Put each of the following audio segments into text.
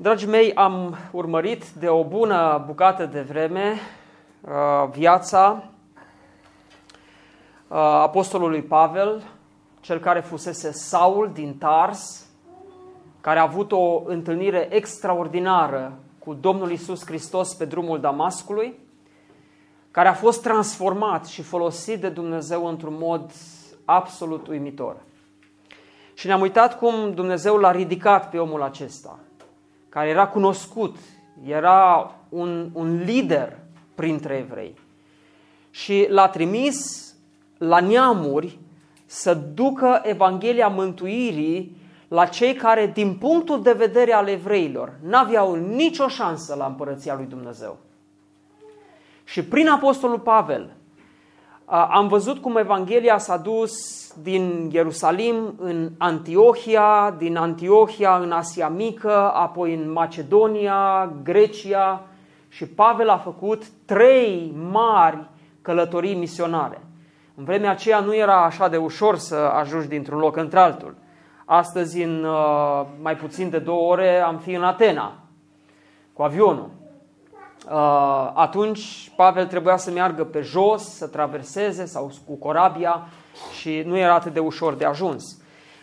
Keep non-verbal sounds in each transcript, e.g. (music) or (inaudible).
Dragii mei, am urmărit de o bună bucată de vreme uh, viața uh, apostolului Pavel, cel care fusese Saul din Tars, care a avut o întâlnire extraordinară cu Domnul Isus Hristos pe drumul Damascului, care a fost transformat și folosit de Dumnezeu într-un mod absolut uimitor. Și ne-am uitat cum Dumnezeu l-a ridicat pe omul acesta – care era cunoscut, era un, un lider printre evrei și l-a trimis la neamuri să ducă Evanghelia mântuirii la cei care, din punctul de vedere al evreilor, n-aveau nicio șansă la împărăția lui Dumnezeu. Și prin Apostolul Pavel am văzut cum Evanghelia s-a dus din Ierusalim în Antiohia, din Antiohia în Asia Mică, apoi în Macedonia, Grecia și Pavel a făcut trei mari călătorii misionare. În vremea aceea nu era așa de ușor să ajungi dintr-un loc într-altul. Astăzi, în uh, mai puțin de două ore, am fi în Atena cu avionul. Uh, atunci Pavel trebuia să meargă pe jos, să traverseze sau cu corabia și nu era atât de ușor de ajuns.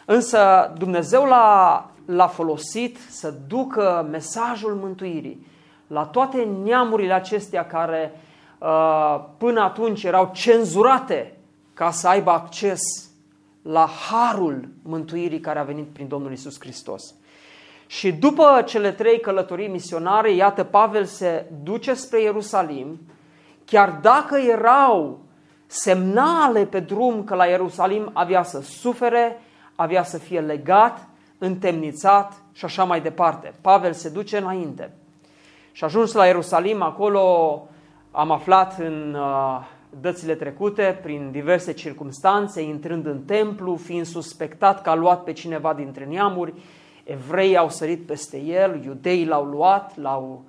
Însă Dumnezeu l-a, l-a folosit să ducă mesajul mântuirii la toate neamurile acestea care uh, până atunci erau cenzurate ca să aibă acces la harul mântuirii care a venit prin Domnul Isus Hristos. Și după cele trei călătorii misionare, iată, Pavel se duce spre Ierusalim, chiar dacă erau semnale pe drum că la Ierusalim avea să sufere, avea să fie legat, întemnițat și așa mai departe. Pavel se duce înainte. Și ajuns la Ierusalim, acolo am aflat în uh, dățile trecute, prin diverse circumstanțe, intrând în templu, fiind suspectat că a luat pe cineva dintre neamuri, Evreii au sărit peste el, iudeii l-au luat, l-au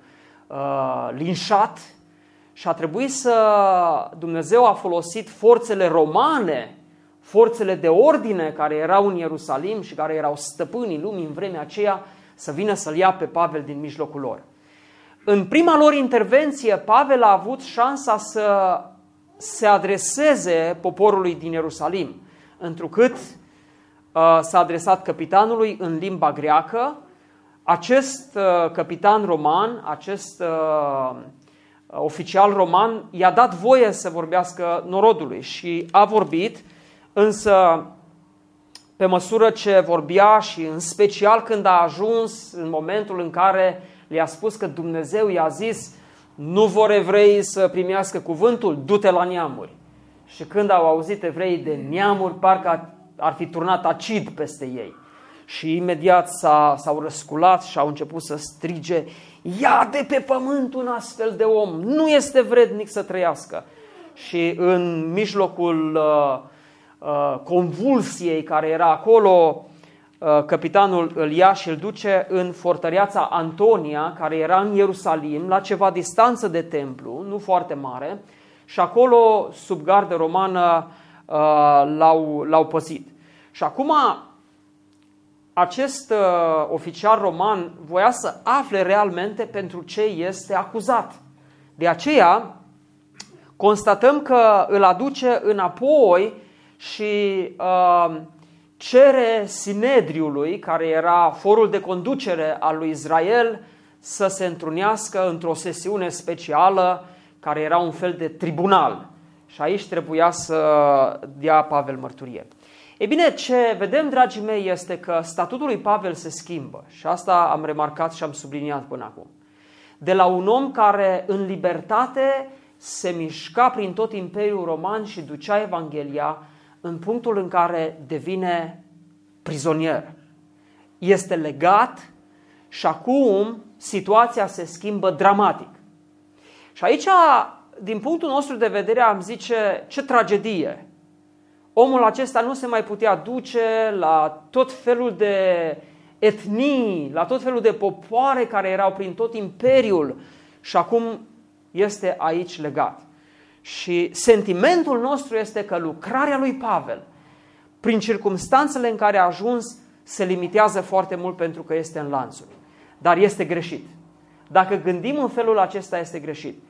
uh, linșat și a trebuit să Dumnezeu a folosit forțele romane, forțele de ordine care erau în Ierusalim și care erau stăpânii lumii în vremea aceea să vină să-l ia pe Pavel din mijlocul lor. În prima lor intervenție, Pavel a avut șansa să se adreseze poporului din Ierusalim, întrucât Uh, s-a adresat capitanului în limba greacă. Acest uh, capitan roman, acest uh, oficial roman, i-a dat voie să vorbească norodului și a vorbit, însă pe măsură ce vorbea și în special când a ajuns în momentul în care le-a spus că Dumnezeu i-a zis nu vor evrei să primească cuvântul, du-te la neamuri. Și când au auzit evreii de neamuri, parcă ar fi turnat acid peste ei. Și imediat s-au răsculat și au început să strige, ia de pe pământ un astfel de om, nu este vrednic să trăiască. Și în mijlocul uh, uh, convulsiei care era acolo, uh, capitanul îl ia și îl duce în fortăreața Antonia, care era în Ierusalim, la ceva distanță de templu, nu foarte mare, și acolo, sub gardă romană, Uh, l-au, l-au păzit. Și acum acest uh, oficial roman voia să afle realmente pentru ce este acuzat. De aceea constatăm că îl aduce înapoi și uh, cere Sinedriului, care era forul de conducere al lui Israel, să se întrunească într-o sesiune specială care era un fel de tribunal. Și aici trebuia să dea Pavel mărturie. E bine, ce vedem, dragii mei, este că statutul lui Pavel se schimbă și asta am remarcat și am subliniat până acum. De la un om care în libertate se mișca prin tot Imperiul Roman și ducea Evanghelia în punctul în care devine prizonier. Este legat și acum situația se schimbă dramatic. Și aici, din punctul nostru de vedere, am zice ce tragedie. Omul acesta nu se mai putea duce la tot felul de etnii, la tot felul de popoare care erau prin tot imperiul și acum este aici legat. Și sentimentul nostru este că lucrarea lui Pavel, prin circumstanțele în care a ajuns, se limitează foarte mult pentru că este în lanțuri. Dar este greșit. Dacă gândim în felul acesta, este greșit.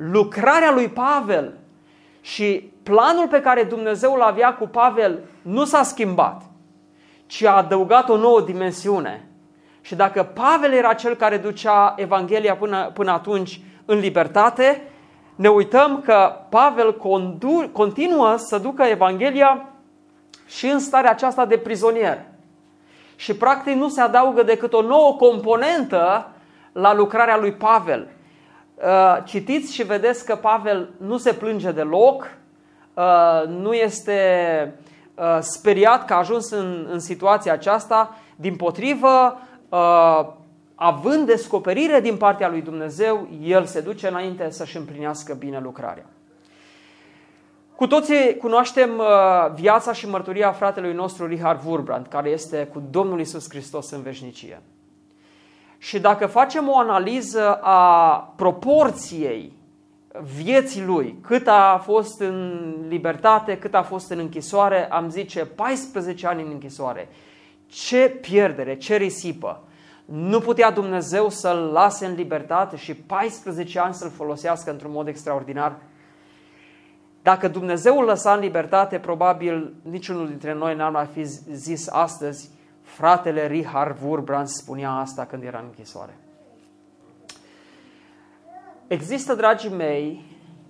Lucrarea lui Pavel și planul pe care Dumnezeu îl avea cu Pavel nu s-a schimbat, ci a adăugat o nouă dimensiune. Și dacă Pavel era cel care ducea Evanghelia până, până atunci în libertate, ne uităm că Pavel condu- continuă să ducă Evanghelia și în starea aceasta de prizonier. Și practic nu se adaugă decât o nouă componentă la lucrarea lui Pavel. Uh, citiți și vedeți că Pavel nu se plânge deloc, uh, nu este uh, speriat că a ajuns în, în situația aceasta, din potrivă, având descoperire din partea lui Dumnezeu, el se duce înainte să-și împlinească bine lucrarea. Cu toții cunoaștem viața și mărturia fratelui nostru Richard Wurbrand, care este cu Domnul Isus Hristos în veșnicie. Și dacă facem o analiză a proporției vieții lui, cât a fost în libertate, cât a fost în închisoare, am zice 14 ani în închisoare. Ce pierdere, ce risipă! Nu putea Dumnezeu să-l lase în libertate și 14 ani să-l folosească într-un mod extraordinar? Dacă Dumnezeu îl lăsa în libertate, probabil niciunul dintre noi n-ar mai fi zis astăzi Fratele Richard Wurbrand spunea asta când era în închisoare. Există, dragii mei,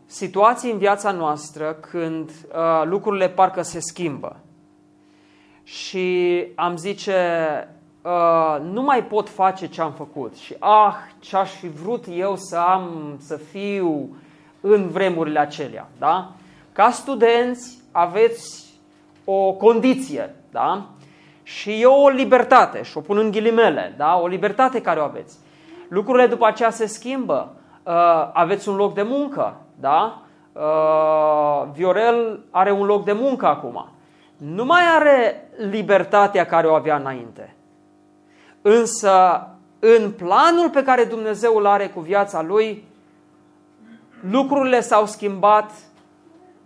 situații în viața noastră când uh, lucrurile parcă se schimbă. Și am zice, uh, nu mai pot face ce am făcut. Și ah, ce aș fi vrut eu să am, să fiu în vremurile acelea. Da? Ca studenți aveți o condiție, da? Și e o libertate, și o pun în ghilimele, da? o libertate care o aveți. Lucrurile după aceea se schimbă. Uh, aveți un loc de muncă, da? Uh, Viorel are un loc de muncă acum. Nu mai are libertatea care o avea înainte. Însă, în planul pe care Dumnezeu îl are cu viața lui, lucrurile s-au schimbat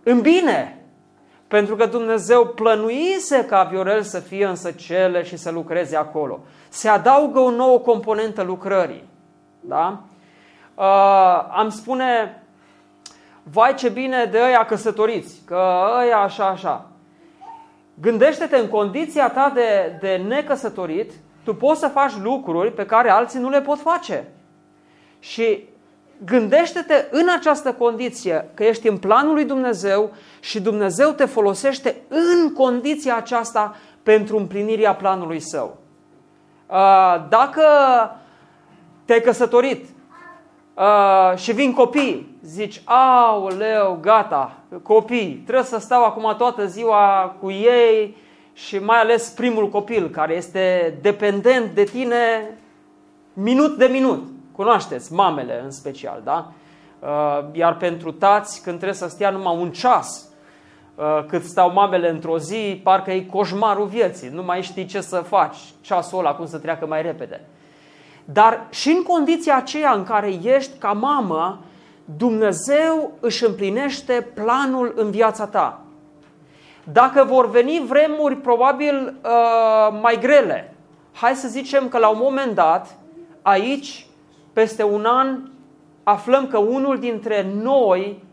în bine. Pentru că Dumnezeu plănuise ca Viorel să fie în Săcele și să lucreze acolo. Se adaugă o nouă componentă lucrării. Da? Uh, am spune, vai ce bine de ăia căsătoriți, că ăia așa, așa. Gândește-te în condiția ta de, de necăsătorit, tu poți să faci lucruri pe care alții nu le pot face. Și gândește-te în această condiție că ești în planul lui Dumnezeu și Dumnezeu te folosește în condiția aceasta pentru împlinirea planului său. Uh, dacă te-ai căsătorit uh, și vin copii, zici, aoleu, gata, copii, trebuie să stau acum toată ziua cu ei și mai ales primul copil care este dependent de tine minut de minut. Cunoașteți, mamele în special, da? Uh, iar pentru tați, când trebuie să stea numai un ceas, uh, cât stau mamele într-o zi, parcă e coșmarul vieții. Nu mai știi ce să faci, ceasul ăla cum să treacă mai repede. Dar și în condiția aceea în care ești ca mamă, Dumnezeu își împlinește planul în viața ta. Dacă vor veni vremuri probabil uh, mai grele, hai să zicem că la un moment dat, aici peste un an aflăm că unul dintre noi,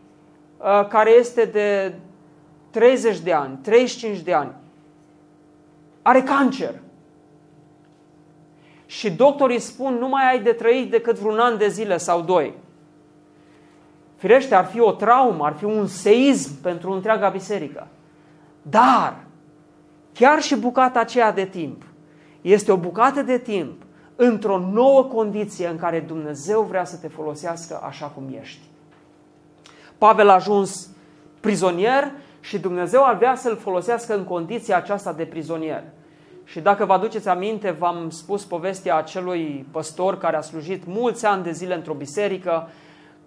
uh, care este de 30 de ani, 35 de ani, are cancer. Și doctorii spun, nu mai ai de trăit decât vreun an de zile sau doi. Firește, ar fi o traumă, ar fi un seism pentru întreaga biserică. Dar, chiar și bucata aceea de timp, este o bucată de timp într-o nouă condiție în care Dumnezeu vrea să te folosească așa cum ești. Pavel a ajuns prizonier și Dumnezeu ar vrea să-l folosească în condiția aceasta de prizonier. Și dacă vă aduceți aminte, v-am spus povestea acelui păstor care a slujit mulți ani de zile într-o biserică,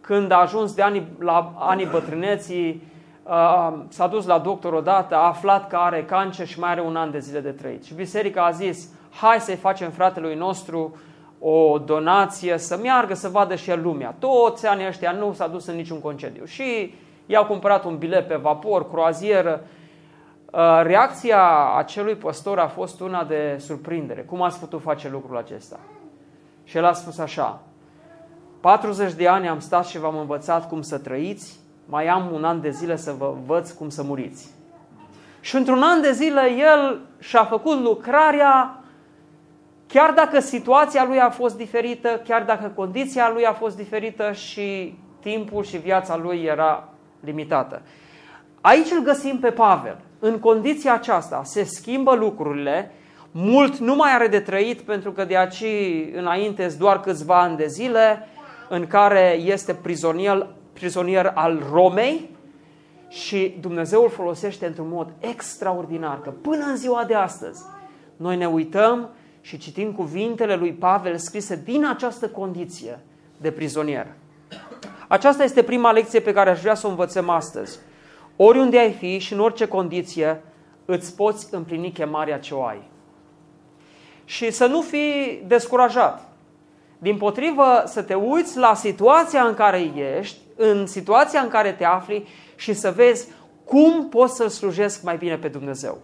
când a ajuns de ani, la anii bătrâneții, uh, s-a dus la doctor odată, a aflat că are cancer și mai are un an de zile de trăit. Și biserica a zis, hai să-i facem fratelui nostru o donație, să meargă să vadă și el lumea. Toți anii ăștia nu s-a dus în niciun concediu. Și i-au cumpărat un bilet pe vapor, croazieră. Uh, reacția acelui păstor a fost una de surprindere. Cum ați putut face lucrul acesta? Și el a spus așa, 40 de ani am stat și v-am învățat cum să trăiți, mai am un an de zile să vă învăț cum să muriți. Și într-un an de zile el și-a făcut lucrarea, chiar dacă situația lui a fost diferită, chiar dacă condiția lui a fost diferită și timpul și viața lui era limitată. Aici îl găsim pe Pavel. În condiția aceasta se schimbă lucrurile, mult nu mai are de trăit pentru că de aici înainte doar câțiva ani de zile în care este prizonier, prizonier al Romei și Dumnezeu îl folosește într-un mod extraordinar, că până în ziua de astăzi noi ne uităm și citim cuvintele lui Pavel scrise din această condiție de prizonier. Aceasta este prima lecție pe care aș vrea să o învățăm astăzi. Oriunde ai fi și în orice condiție, îți poți împlini chemarea ce o ai. Și să nu fii descurajat. Din potrivă, să te uiți la situația în care ești, în situația în care te afli și să vezi cum poți să-L slujesc mai bine pe Dumnezeu.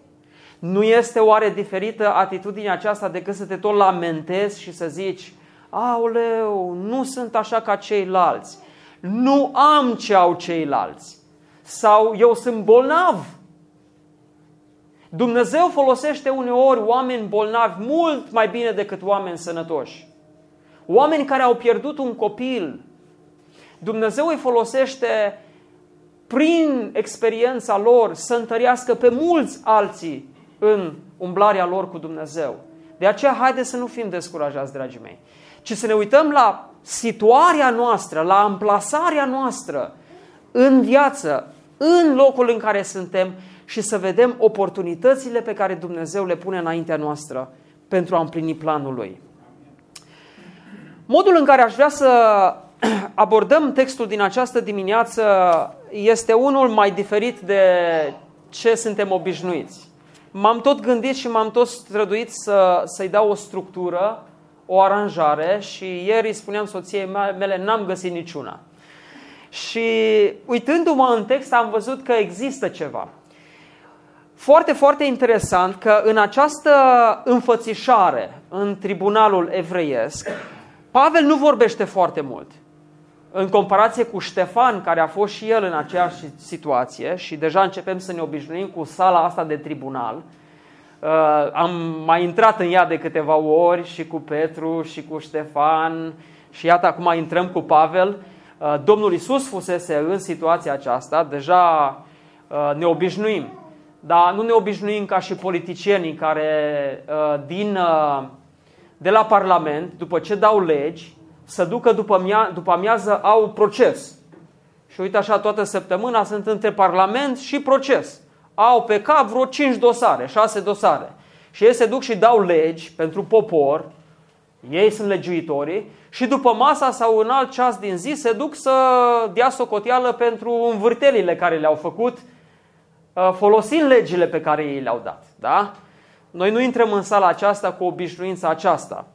Nu este oare diferită atitudinea aceasta decât să te tot lamentezi și să zici Aoleu, nu sunt așa ca ceilalți, nu am ce au ceilalți sau eu sunt bolnav. Dumnezeu folosește uneori oameni bolnavi mult mai bine decât oameni sănătoși. Oameni care au pierdut un copil, Dumnezeu îi folosește prin experiența lor să întărească pe mulți alții în umblarea lor cu Dumnezeu. De aceea, haideți să nu fim descurajați, dragii mei, ci să ne uităm la situarea noastră, la amplasarea noastră în viață, în locul în care suntem și să vedem oportunitățile pe care Dumnezeu le pune înaintea noastră pentru a împlini planul Lui. Modul în care aș vrea să (clears throat) abordăm textul din această dimineață este unul mai diferit de ce suntem obișnuiți. M-am tot gândit și m-am tot străduit să, să-i dau o structură, o aranjare și ieri spuneam soției mele, n-am găsit niciuna. Și uitându-mă în text am văzut că există ceva. Foarte, foarte interesant că în această înfățișare în tribunalul evreiesc, Pavel nu vorbește foarte mult. În comparație cu Ștefan, care a fost și el în aceeași situație și deja începem să ne obișnuim cu sala asta de tribunal, uh, am mai intrat în ea de câteva ori și cu Petru și cu Ștefan și iată acum intrăm cu Pavel. Uh, Domnul Isus fusese în situația aceasta, deja uh, ne obișnuim. Dar nu ne obișnuim ca și politicienii care din de la Parlament, după ce dau legi, să ducă după, mia, după amiază, au proces. Și uite așa, toată săptămâna sunt între Parlament și proces. Au pe cap vreo 5 dosare, 6 dosare. Și ei se duc și dau legi pentru popor, ei sunt legiuitorii, și după masa sau în alt ceas din zi se duc să dea socoteală pentru învârtelile care le-au făcut, uh, folosind legile pe care ei le-au dat. Da? Noi nu intrăm în sala aceasta cu obișnuința aceasta.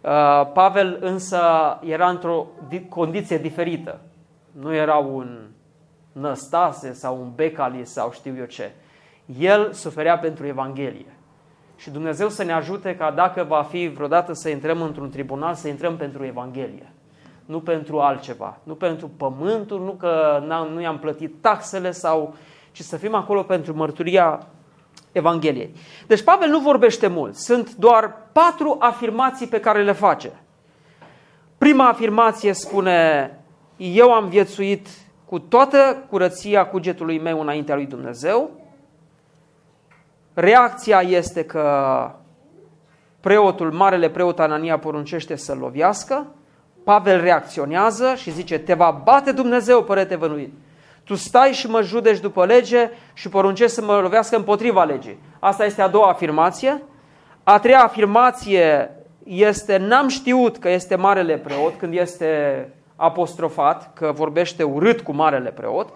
Uh, Pavel însă era într-o condiție diferită. Nu era un năstase sau un becali sau știu eu ce. El suferea pentru Evanghelie. Și Dumnezeu să ne ajute ca dacă va fi vreodată să intrăm într-un tribunal, să intrăm pentru Evanghelie. Nu pentru altceva. Nu pentru pământul, nu că nu i-am plătit taxele sau ci să fim acolo pentru mărturia Evangheliei. Deci Pavel nu vorbește mult, sunt doar patru afirmații pe care le face. Prima afirmație spune, eu am viețuit cu toată curăția cugetului meu înaintea lui Dumnezeu. Reacția este că preotul, marele preot Anania poruncește să-l lovească. Pavel reacționează și zice, te va bate Dumnezeu, părete vănuit. Tu stai și mă judeci după lege și poruncești să mă lovească împotriva legii. Asta este a doua afirmație. A treia afirmație este, n-am știut că este marele preot când este apostrofat, că vorbește urât cu marele preot.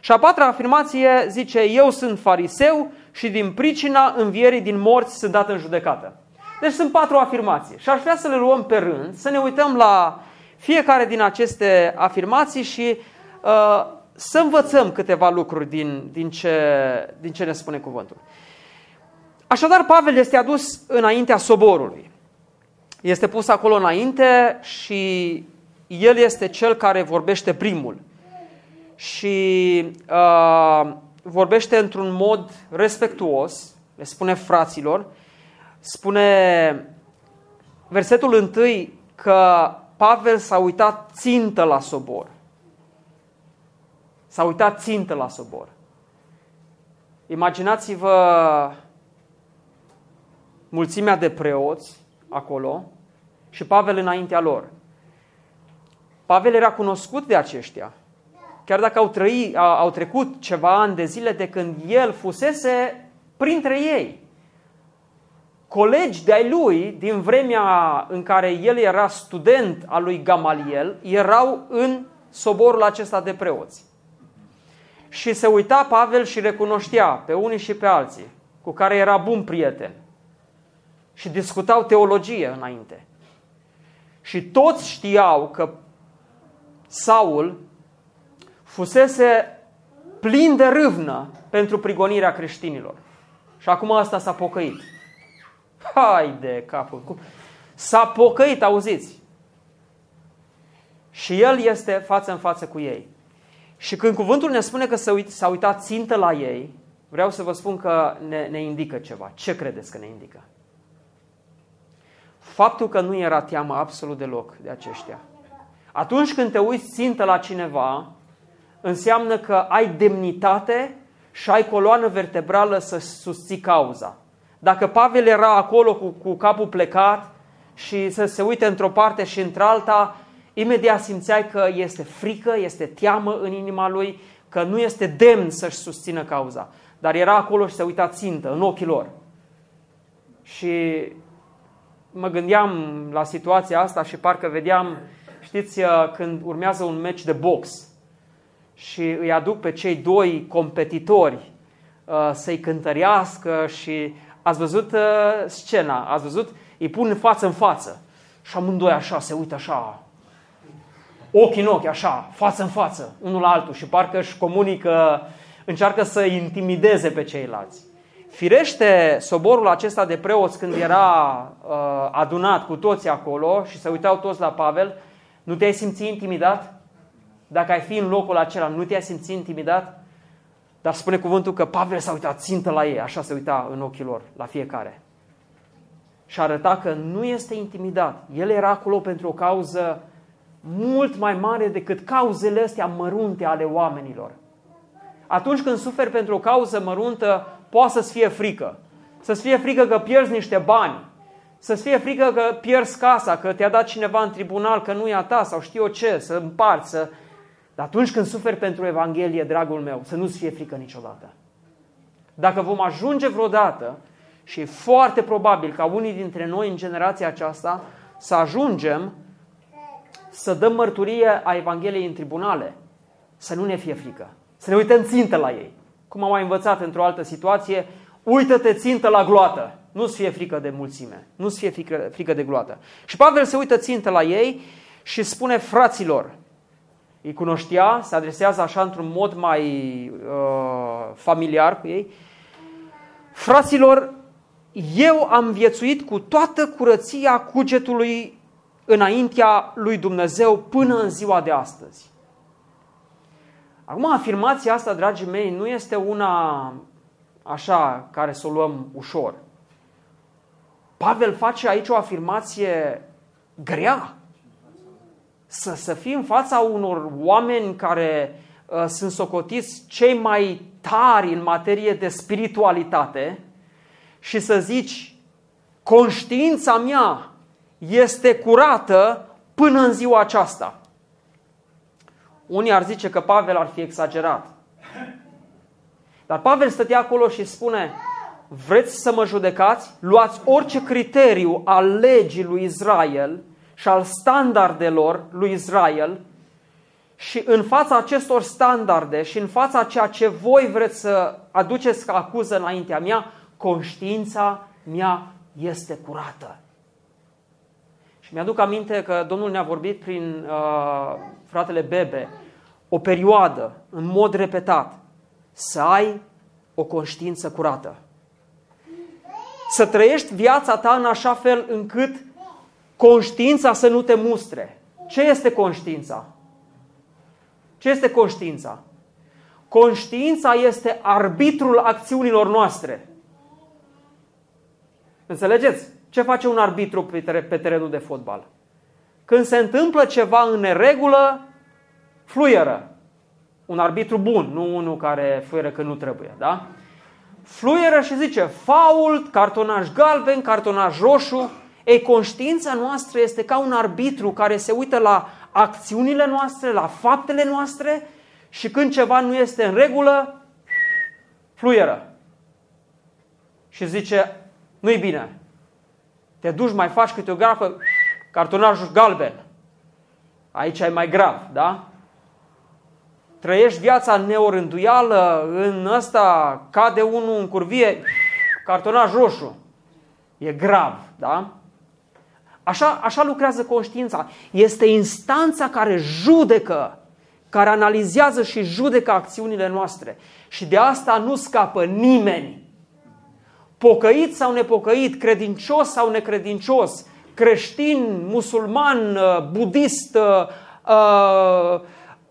Și a patra afirmație zice, eu sunt fariseu și din pricina învierii din morți sunt dat în judecată. Deci sunt patru afirmații și aș vrea să le luăm pe rând, să ne uităm la fiecare din aceste afirmații și uh, să învățăm câteva lucruri din, din, ce, din ce ne spune cuvântul. Așadar, Pavel este adus înaintea soborului. Este pus acolo înainte și el este cel care vorbește primul. Și uh, vorbește într-un mod respectuos, le spune fraților, spune versetul întâi că Pavel s-a uitat țintă la sobor. S-a uitat țintă la sobor. Imaginați-vă mulțimea de preoți acolo și Pavel înaintea lor. Pavel era cunoscut de aceștia. Chiar dacă au, trăi, au trecut ceva ani de zile de când el fusese printre ei. Colegi de-ai lui, din vremea în care el era student al lui Gamaliel, erau în soborul acesta de preoți. Și se uita Pavel și recunoștea pe unii și pe alții, cu care era bun prieten. Și discutau teologie înainte. Și toți știau că Saul fusese plin de râvnă pentru prigonirea creștinilor. Și acum asta s-a pocăit. Hai de capul! S-a pocăit, auziți? Și el este față în față cu ei. Și când cuvântul ne spune că s-a uitat țintă la ei, vreau să vă spun că ne, ne indică ceva. Ce credeți că ne indică? Faptul că nu era teamă absolut deloc de aceștia. Atunci când te uiți țintă la cineva, înseamnă că ai demnitate și ai coloană vertebrală să susții cauza. Dacă Pavel era acolo cu, cu capul plecat și să se uite într-o parte și într-alta, imediat simțeai că este frică, este teamă în inima lui, că nu este demn să-și susțină cauza. Dar era acolo și se uita țintă în ochii lor. Și mă gândeam la situația asta și parcă vedeam, știți, uh, când urmează un meci de box și îi aduc pe cei doi competitori uh, să-i cântărească și ați văzut uh, scena, ați văzut? Îi pun față în față și amândoi așa, se uită așa, ochi în ochi, așa, față în față, unul la altul și parcă își comunică, încearcă să intimideze pe ceilalți. Firește, soborul acesta de preoți când era uh, adunat cu toții acolo și se uitau toți la Pavel, nu te-ai simțit intimidat? Dacă ai fi în locul acela, nu te-ai simțit intimidat? Dar spune cuvântul că Pavel s-a uitat țintă la ei, așa se uita în ochii lor, la fiecare. Și arăta că nu este intimidat. El era acolo pentru o cauză mult mai mare decât cauzele astea mărunte ale oamenilor. Atunci când suferi pentru o cauză măruntă, poate să-ți fie frică. Să-ți fie frică că pierzi niște bani, să-ți fie frică că pierzi casa, că te-a dat cineva în tribunal, că nu e a ta sau știu eu ce, să împarți, să... Dar atunci când suferi pentru Evanghelie, dragul meu, să nu-ți fie frică niciodată. Dacă vom ajunge vreodată, și e foarte probabil ca unii dintre noi în generația aceasta să ajungem să dăm mărturie a Evangheliei în tribunale, să nu ne fie frică, să ne uităm țintă la ei. Cum am mai învățat într-o altă situație, uită-te țintă la gloată, nu-ți fie frică de mulțime, nu-ți fie frică, frică de gloată. Și Pavel se uită țintă la ei și spune fraților, îi cunoștea, se adresează așa într-un mod mai uh, familiar cu ei, fraților, eu am viețuit cu toată curăția cugetului înaintea lui Dumnezeu până în ziua de astăzi. Acum, afirmația asta, dragii mei, nu este una așa care să o luăm ușor. Pavel face aici o afirmație grea. Să, să fii în fața unor oameni care uh, sunt socotiți cei mai tari în materie de spiritualitate și să zici, conștiința mea este curată până în ziua aceasta. Unii ar zice că Pavel ar fi exagerat. Dar Pavel stătea acolo și spune, vreți să mă judecați? Luați orice criteriu al legii lui Israel și al standardelor lui Israel și în fața acestor standarde și în fața ceea ce voi vreți să aduceți ca acuză înaintea mea, conștiința mea este curată. Și mi-aduc aminte că Domnul ne-a vorbit prin uh, fratele Bebe o perioadă, în mod repetat, să ai o conștiință curată. Să trăiești viața ta în așa fel încât conștiința să nu te mustre. Ce este conștiința? Ce este conștiința? Conștiința este arbitrul acțiunilor noastre. Înțelegeți? Ce face un arbitru pe terenul de fotbal? Când se întâmplă ceva în neregulă, fluieră. Un arbitru bun, nu unul care fluieră când nu trebuie, da? Fluieră și zice fault, cartonaj galben, cartonaj roșu. Ei, conștiința noastră este ca un arbitru care se uită la acțiunile noastre, la faptele noastre și când ceva nu este în regulă, fluieră. Și zice, nu-i bine. Te duci, mai faci câte o grafă, cartonajul galben. Aici e mai grav, da? Trăiești viața neorânduială, în ăsta cade unul în curvie, cartonaj roșu. E grav, da? Așa, așa lucrează conștiința. Este instanța care judecă, care analizează și judecă acțiunile noastre. Și de asta nu scapă nimeni. Pocăit sau nepocăit, credincios sau necredincios, creștin, musulman, uh, budist, uh, uh,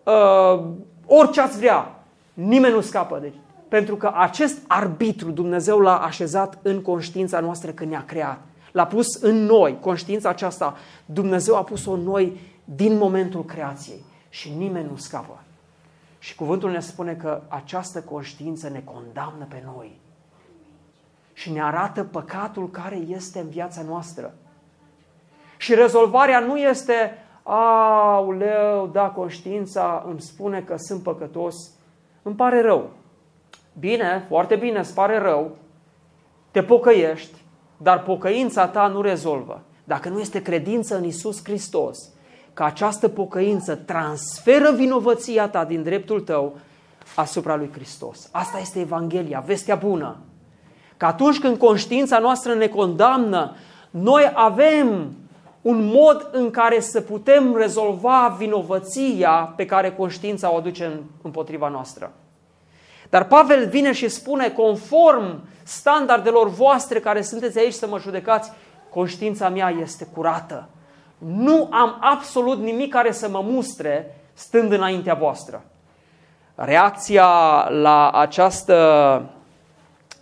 uh, orice ați vrea, nimeni nu scapă. Deci, pentru că acest arbitru Dumnezeu l-a așezat în conștiința noastră când ne-a creat. L-a pus în noi, conștiința aceasta, Dumnezeu a pus-o în noi din momentul creației și nimeni nu scapă. Și cuvântul ne spune că această conștiință ne condamnă pe noi și ne arată păcatul care este în viața noastră. Și rezolvarea nu este, auleu, da, conștiința îmi spune că sunt păcătos, îmi pare rău. Bine, foarte bine, îți pare rău, te pocăiești, dar pocăința ta nu rezolvă. Dacă nu este credință în Isus Hristos, că această pocăință transferă vinovăția ta din dreptul tău asupra lui Hristos. Asta este Evanghelia, vestea bună. Că atunci când conștiința noastră ne condamnă, noi avem un mod în care să putem rezolva vinovăția pe care conștiința o aduce împotriva noastră. Dar Pavel vine și spune, conform standardelor voastre care sunteți aici să mă judecați, conștiința mea este curată. Nu am absolut nimic care să mă mustre stând înaintea voastră. Reacția la această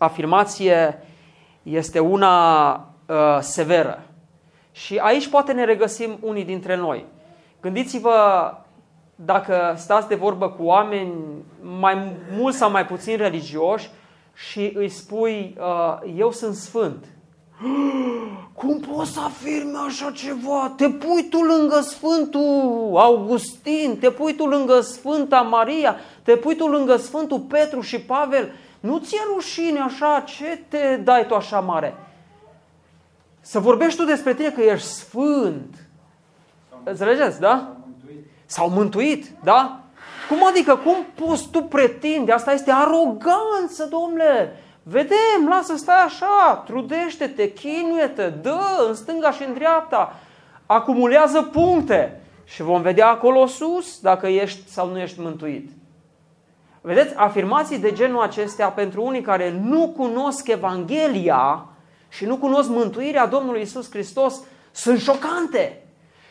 afirmație este una uh, severă. Și aici poate ne regăsim unii dintre noi. Gândiți-vă dacă stați de vorbă cu oameni mai mult sau mai puțin religioși și îi spui, uh, eu sunt sfânt. (gasps) Cum poți să afirmi așa ceva? Te pui tu lângă Sfântul Augustin, te pui tu lângă Sfânta Maria, te pui tu lângă Sfântul Petru și Pavel. Nu ți-e rușine așa? Ce te dai tu așa mare? Să vorbești tu despre tine că ești sfânt. Înțelegeți, da? S-au mântuit, da? Cum adică, cum poți tu pretinde? Asta este aroganță, domnule. Vedem, lasă stai așa, trudește-te, chinuie-te, dă în stânga și în dreapta, acumulează puncte și vom vedea acolo sus dacă ești sau nu ești mântuit. Vedeți, afirmații de genul acestea pentru unii care nu cunosc Evanghelia și nu cunosc mântuirea Domnului Isus Hristos sunt șocante.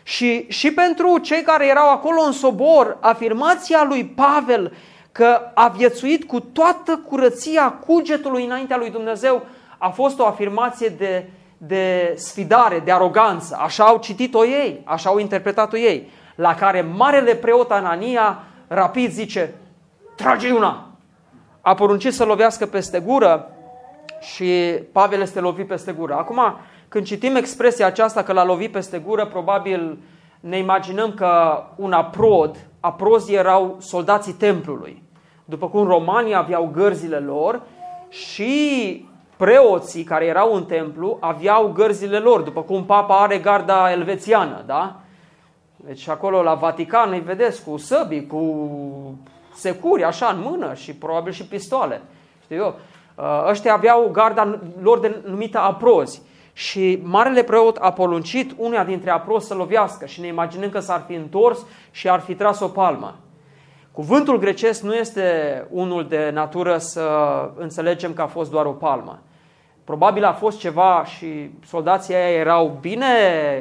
Și, și pentru cei care erau acolo în sobor, afirmația lui Pavel că a viețuit cu toată curăția cugetului înaintea lui Dumnezeu a fost o afirmație de, de sfidare, de aroganță. Așa au citit-o ei, așa au interpretat-o ei. La care marele preot Anania rapid zice, trage una! A poruncit să lovească peste gură și Pavel este lovit peste gură. Acum, când citim expresia aceasta că l-a lovit peste gură, probabil ne imaginăm că un aprod, aprozii erau soldații templului. După cum romanii aveau gărzile lor și preoții care erau în templu aveau gărzile lor, după cum papa are garda elvețiană, da? Deci acolo la Vatican îi vedeți cu săbii, cu securi așa în mână și probabil și pistoale. Știu eu. Uh, ăștia aveau garda lor de numită aprozi. Și marele preot a poruncit unuia dintre aprozi să lovească și ne imaginăm că s-ar fi întors și ar fi tras o palmă. Cuvântul grecesc nu este unul de natură să înțelegem că a fost doar o palmă. Probabil a fost ceva și soldații aia erau bine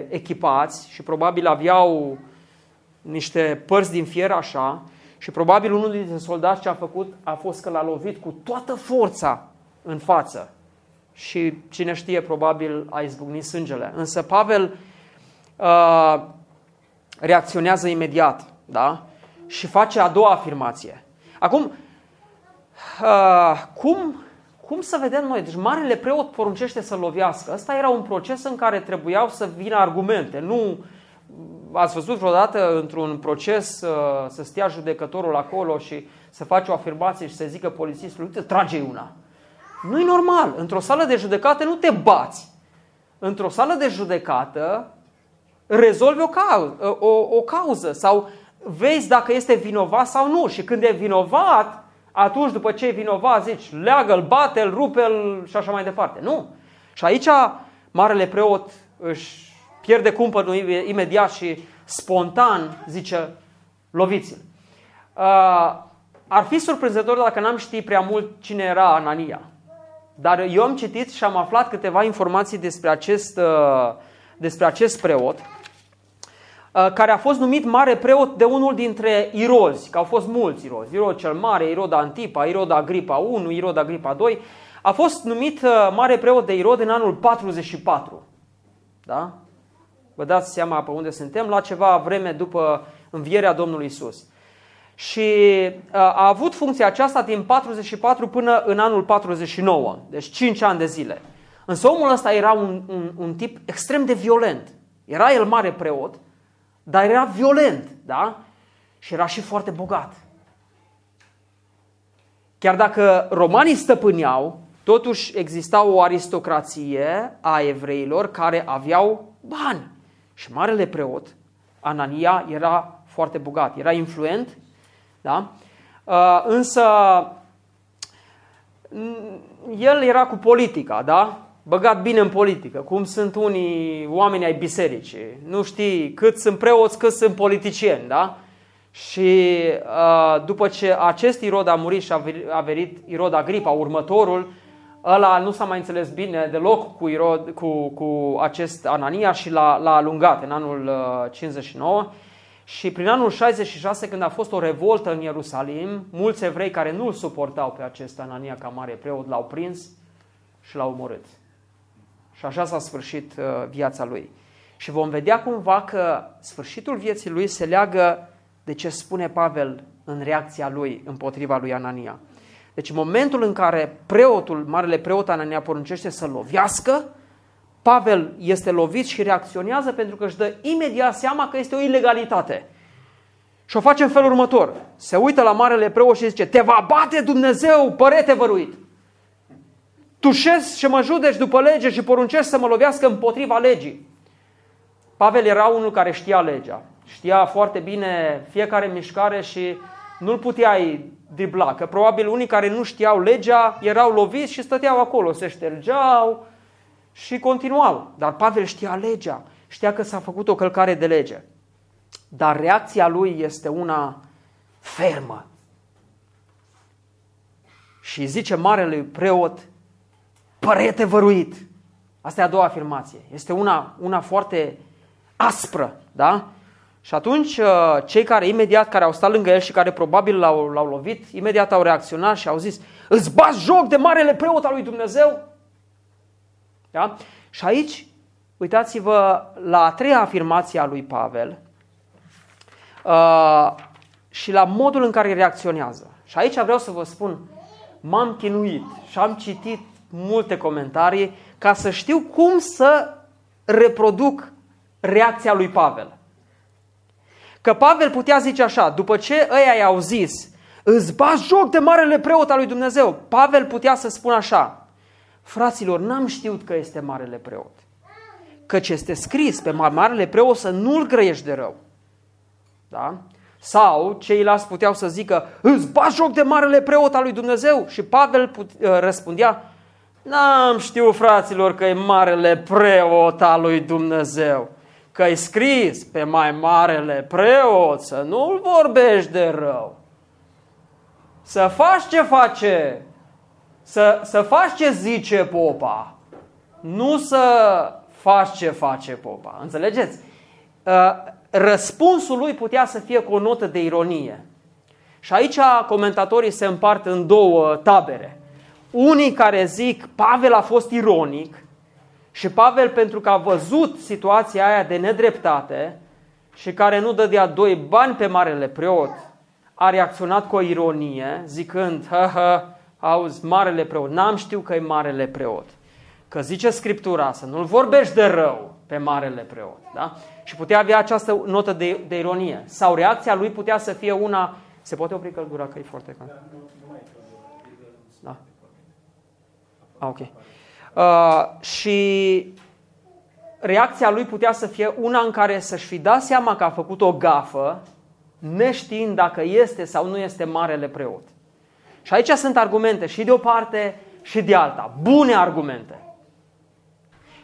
echipați și probabil aveau niște părți din fier așa și probabil unul dintre soldați ce a făcut a fost că l-a lovit cu toată forța în față și cine știe probabil a izbucnit sângele. Însă Pavel uh, reacționează imediat da? și face a doua afirmație. Acum, uh, cum cum să vedem noi? Deci marele preot poruncește să lovească. Ăsta era un proces în care trebuiau să vină argumente. Nu ați văzut vreodată într-un proces uh, să stea judecătorul acolo și să face o afirmație și să zică polițistul, uite, trage una. Nu e normal. Într-o sală de judecată nu te bați. Într-o sală de judecată rezolvi o cauză, o, o cauză sau vezi dacă este vinovat sau nu. Și când e vinovat, atunci după ce e vinovat zici leagă-l, bate-l, rupe-l și așa mai departe. Nu. Și aici marele preot își pierde cumpărul imediat și spontan zice loviți-l. Uh, ar fi surprinzător dacă n-am ști prea mult cine era Anania. Dar eu am citit și am aflat câteva informații despre acest, uh, despre acest preot. Uh, care a fost numit mare preot de unul dintre irozi, că au fost mulți irozi, Irod cel mare, Irod Antipa, Irod Agripa 1, Irod Agripa 2, a fost numit uh, mare preot de Irod în anul 44. Da? Vă dați seama pe unde suntem, la ceva vreme după învierea Domnului Isus. Și uh, a avut funcția aceasta din 44 până în anul 49, deci 5 ani de zile. Însă omul ăsta era un, un, un tip extrem de violent. Era el mare preot, dar era violent, da? Și era și foarte bogat. Chiar dacă romanii stăpâneau, totuși exista o aristocrație a evreilor care aveau bani. Și marele preot, Anania, era foarte bogat, era influent, da? Uh, însă el era cu politica, da? băgat bine în politică, cum sunt unii oameni ai bisericii. Nu știi cât sunt preoți, cât sunt politicieni, da? Și uh, după ce acest Irod a murit și a venit Irod Agripa, următorul, ăla nu s-a mai înțeles bine deloc cu, Irod, cu, cu acest Anania și l-a, l-a alungat în anul uh, 59. Și prin anul 66, când a fost o revoltă în Ierusalim, mulți evrei care nu-l suportau pe acest Anania ca mare preot l-au prins și l-au omorât. Și așa s-a sfârșit uh, viața lui. Și vom vedea cumva că sfârșitul vieții lui se leagă de ce spune Pavel în reacția lui împotriva lui Anania. Deci în momentul în care preotul, marele preot Anania poruncește să lovească, Pavel este lovit și reacționează pentru că își dă imediat seama că este o ilegalitate. Și o face în felul următor. Se uită la marele preot și zice, te va bate Dumnezeu, părete văruit tușesc și mă judeci după lege și poruncesc să mă lovească împotriva legii. Pavel era unul care știa legea. Știa foarte bine fiecare mișcare și nu-l puteai dribla. Că probabil unii care nu știau legea erau loviți și stăteau acolo, se ștergeau și continuau. Dar Pavel știa legea, știa că s-a făcut o călcare de lege. Dar reacția lui este una fermă. Și zice marele preot, părete văruit. Asta e a doua afirmație. Este una, una foarte aspră, da? Și atunci uh, cei care imediat, care au stat lângă el și care probabil l-au, l-au lovit, imediat au reacționat și au zis, îți bați joc de marele preot al lui Dumnezeu? Da? Și aici, uitați-vă la a treia afirmație a lui Pavel uh, și la modul în care reacționează. Și aici vreau să vă spun, m-am chinuit și am citit multe comentarii ca să știu cum să reproduc reacția lui Pavel. Că Pavel putea zice așa, după ce ăia i-au zis, îți bați joc de marele preot al lui Dumnezeu, Pavel putea să spună așa, fraților, n-am știut că este marele preot. Căci este scris pe marele preot să nu-l grăiești de rău. Da? Sau ceilalți puteau să zică, îți bagi joc de marele preot al lui Dumnezeu? Și Pavel put, uh, răspundea, n-am știut fraților că e marele preot al lui Dumnezeu. Că e scris pe mai marele preot să nu-l vorbești de rău. Să faci ce face, să, să faci ce zice popa, nu să faci ce face popa. Înțelegeți? Uh, răspunsul lui putea să fie cu o notă de ironie. Și aici comentatorii se împart în două tabere. Unii care zic Pavel a fost ironic și Pavel pentru că a văzut situația aia de nedreptate și care nu dădea doi bani pe marele preot, a reacționat cu o ironie zicând, hă, hă, auzi, marele preot, n-am știut că e marele preot. Că zice Scriptura să nu-l vorbești de rău pe marele preot. Da? Și putea avea această notă de, de ironie. Sau reacția lui putea să fie una... Se poate opri căldura, că e foarte cald. Da. Ah, ok. Uh, și reacția lui putea să fie una în care să-și fi dat seama că a făcut o gafă, neștiind dacă este sau nu este marele preot. Și aici sunt argumente și de o parte și de alta. Bune argumente.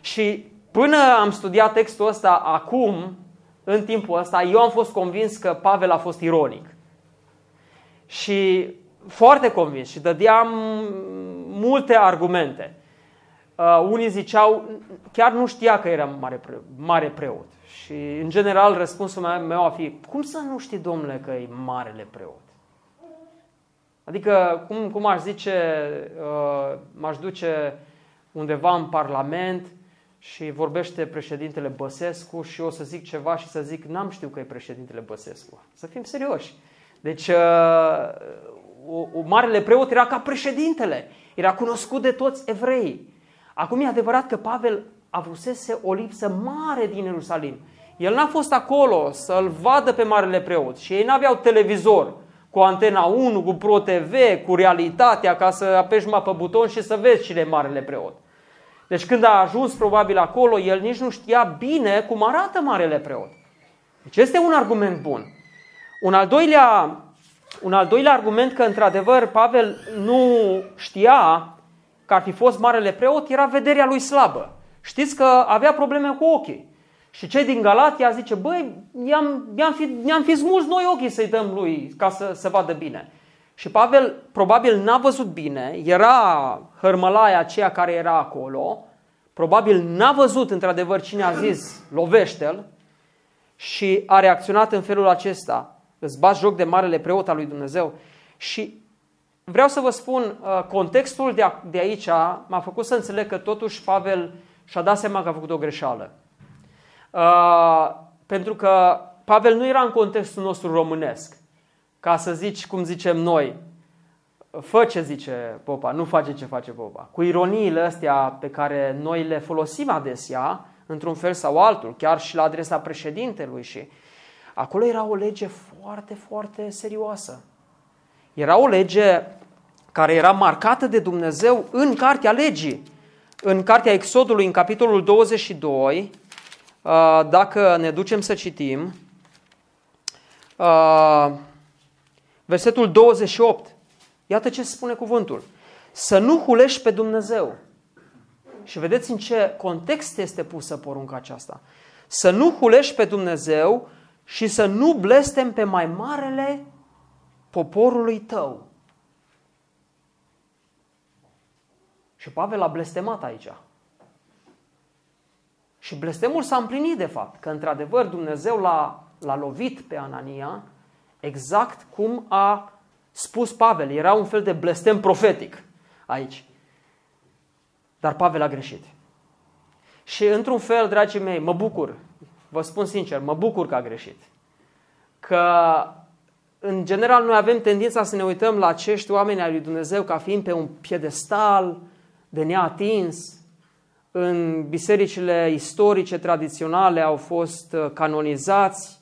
Și până am studiat textul ăsta acum, în timpul ăsta, eu am fost convins că Pavel a fost ironic. Și foarte convins și dădeam multe argumente. Uh, unii ziceau, chiar nu știa că era mare, pre, mare preot. Și, în general, răspunsul meu a fi, cum să nu știi, domnule, că e marele preot? Adică, cum, cum aș zice, uh, m-aș duce undeva în Parlament și vorbește președintele Băsescu și eu o să zic ceva și să zic, n-am știut că e președintele Băsescu. Să fim serioși. Deci, uh, o, o marele preot era ca președintele, era cunoscut de toți evrei. Acum e adevărat că Pavel avusese o lipsă mare din Ierusalim. El n-a fost acolo să-l vadă pe marele preot și ei n-aveau televizor cu antena 1, cu Pro TV, cu realitatea ca să apeși pe buton și să vezi cine e marele preot. Deci când a ajuns probabil acolo, el nici nu știa bine cum arată marele preot. Deci este un argument bun. Un al doilea, un al doilea argument că într-adevăr Pavel nu știa că ar fi fost marele preot era vederea lui slabă. Știți că avea probleme cu ochii. Și cei din Galatia zice, băi, i-am, i-am fi, ne-am fi smuls noi ochii să-i dăm lui ca să se vadă bine. Și Pavel probabil n-a văzut bine, era hărmălaia aceea care era acolo, probabil n-a văzut într-adevăr cine a zis, lovește-l, și a reacționat în felul acesta. Îți bați joc de marele preot al lui Dumnezeu. Și vreau să vă spun, uh, contextul de aici m-a făcut să înțeleg că totuși Pavel și-a dat seama că a făcut o greșeală. Uh, pentru că Pavel nu era în contextul nostru românesc. Ca să zici cum zicem noi, fă ce zice popa, nu face ce face popa. Cu ironiile astea pe care noi le folosim adesea, într-un fel sau altul, chiar și la adresa președintelui și acolo era o lege foarte, foarte serioasă. Era o lege care era marcată de Dumnezeu în cartea legii. În cartea Exodului, în capitolul 22, uh, dacă ne ducem să citim, uh, versetul 28, iată ce spune cuvântul. Să nu hulești pe Dumnezeu. Și vedeți în ce context este pusă porunca aceasta. Să nu hulești pe Dumnezeu și să nu blestem pe mai marele poporului tău. Și Pavel a blestemat aici. Și blestemul s-a împlinit de fapt, că într-adevăr Dumnezeu l-a, l-a lovit pe Anania exact cum a spus Pavel. Era un fel de blestem profetic aici. Dar Pavel a greșit. Și într-un fel, dragii mei, mă bucur, vă spun sincer, mă bucur că a greșit. Că în general noi avem tendința să ne uităm la acești oameni ai lui Dumnezeu ca fiind pe un piedestal de neatins. În bisericile istorice tradiționale au fost uh, canonizați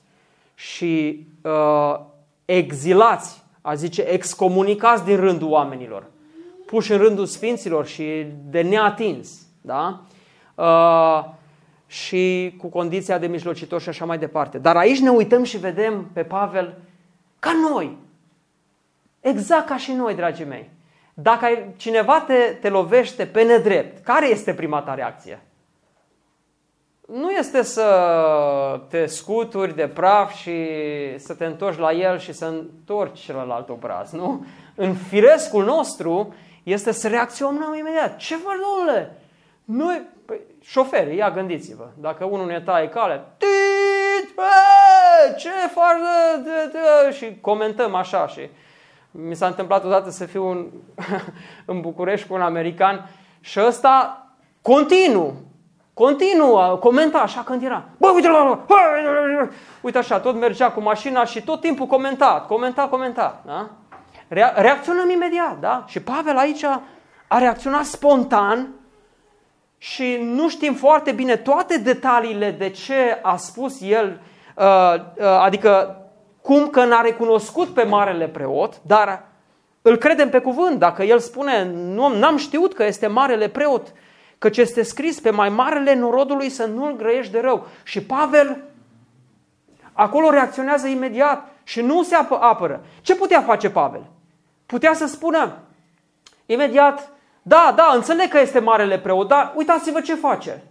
și uh, exilați, a zice excomunicați din rândul oamenilor. puși în rândul sfinților și de neatins. Da? Uh, și cu condiția de mijlocitor și așa mai departe. Dar aici ne uităm și vedem pe Pavel ca noi. Exact ca și noi, dragii mei. Dacă cineva te, te lovește pe nedrept, care este prima ta reacție? Nu este să te scuturi de praf și să te întorci la el și să întorci celălalt obraz, nu? În firescul nostru este să reacționăm imediat. Ce faci, domnule? Noi, păi, șoferi, ia gândiți-vă, dacă unul ne taie cale, tit, bă, ce faci de, de, de, și comentăm așa și mi s-a întâmplat odată să fiu în, (laughs) în București cu un american și ăsta continuu, continuu, comenta așa când era. Bă, uite la Uite așa, tot mergea cu mașina și tot timpul comenta, comenta, comenta. Da? Reacționăm imediat, da? Și Pavel aici a reacționat spontan și nu știm foarte bine toate detaliile de ce a spus el, uh, uh, adică cum că n-a recunoscut pe marele preot, dar îl credem pe cuvânt. Dacă el spune, nu, n-am știut că este marele preot, căci este scris pe mai marele norodului să nu-l grăiești de rău. Și Pavel acolo reacționează imediat și nu se apără. Ce putea face Pavel? Putea să spună imediat, da, da, înțeleg că este marele preot, dar uitați-vă ce face.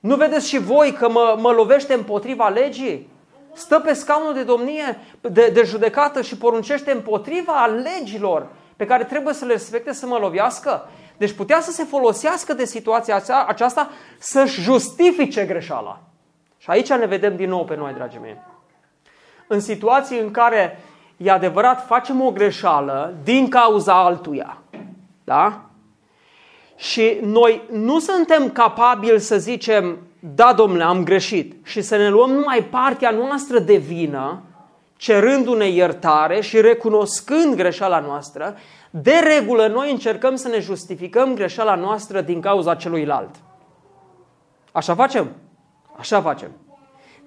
Nu vedeți și voi că mă, mă lovește împotriva legii? Stă pe scaunul de domnie, de, de judecată și poruncește împotriva legilor pe care trebuie să le respecte să mă lovească? Deci putea să se folosească de situația aceasta să-și justifice greșeala. Și aici ne vedem din nou pe noi, dragii mei. În situații în care e adevărat, facem o greșeală din cauza altuia. Da? Și noi nu suntem capabili să zicem, da, domnule, am greșit și să ne luăm numai partea noastră de vină, cerându-ne iertare și recunoscând greșeala noastră, de regulă noi încercăm să ne justificăm greșeala noastră din cauza celuilalt. Așa facem? Așa facem.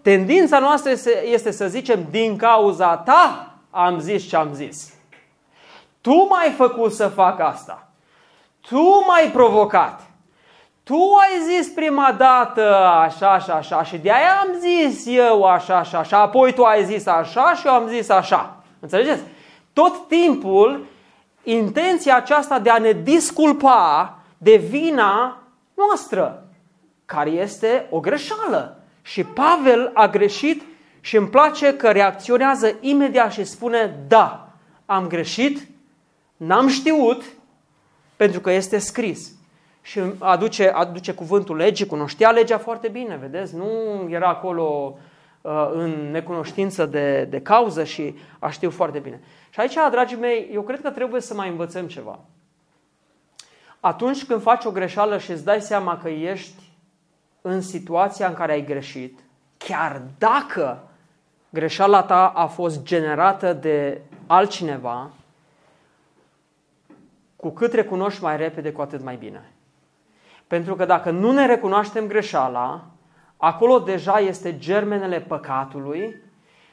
Tendința noastră este să zicem, din cauza ta am zis ce am zis. Tu m-ai făcut să fac asta. Tu m-ai provocat. Tu ai zis prima dată așa și așa și de aia am zis eu așa și așa, apoi tu ai zis așa și eu am zis așa. Înțelegeți? Tot timpul intenția aceasta de a ne disculpa de vina noastră, care este o greșeală. Și Pavel a greșit și îmi place că reacționează imediat și spune, da, am greșit, n-am știut, pentru că este scris. Și aduce, aduce cuvântul legii, cunoștea legea foarte bine, vedeți? Nu era acolo uh, în necunoștință de, de cauză și a știu foarte bine. Și aici, dragii mei, eu cred că trebuie să mai învățăm ceva. Atunci când faci o greșeală și îți dai seama că ești în situația în care ai greșit, chiar dacă greșeala ta a fost generată de altcineva, cu cât recunoști mai repede, cu atât mai bine. Pentru că dacă nu ne recunoaștem greșeala, acolo deja este germenele păcatului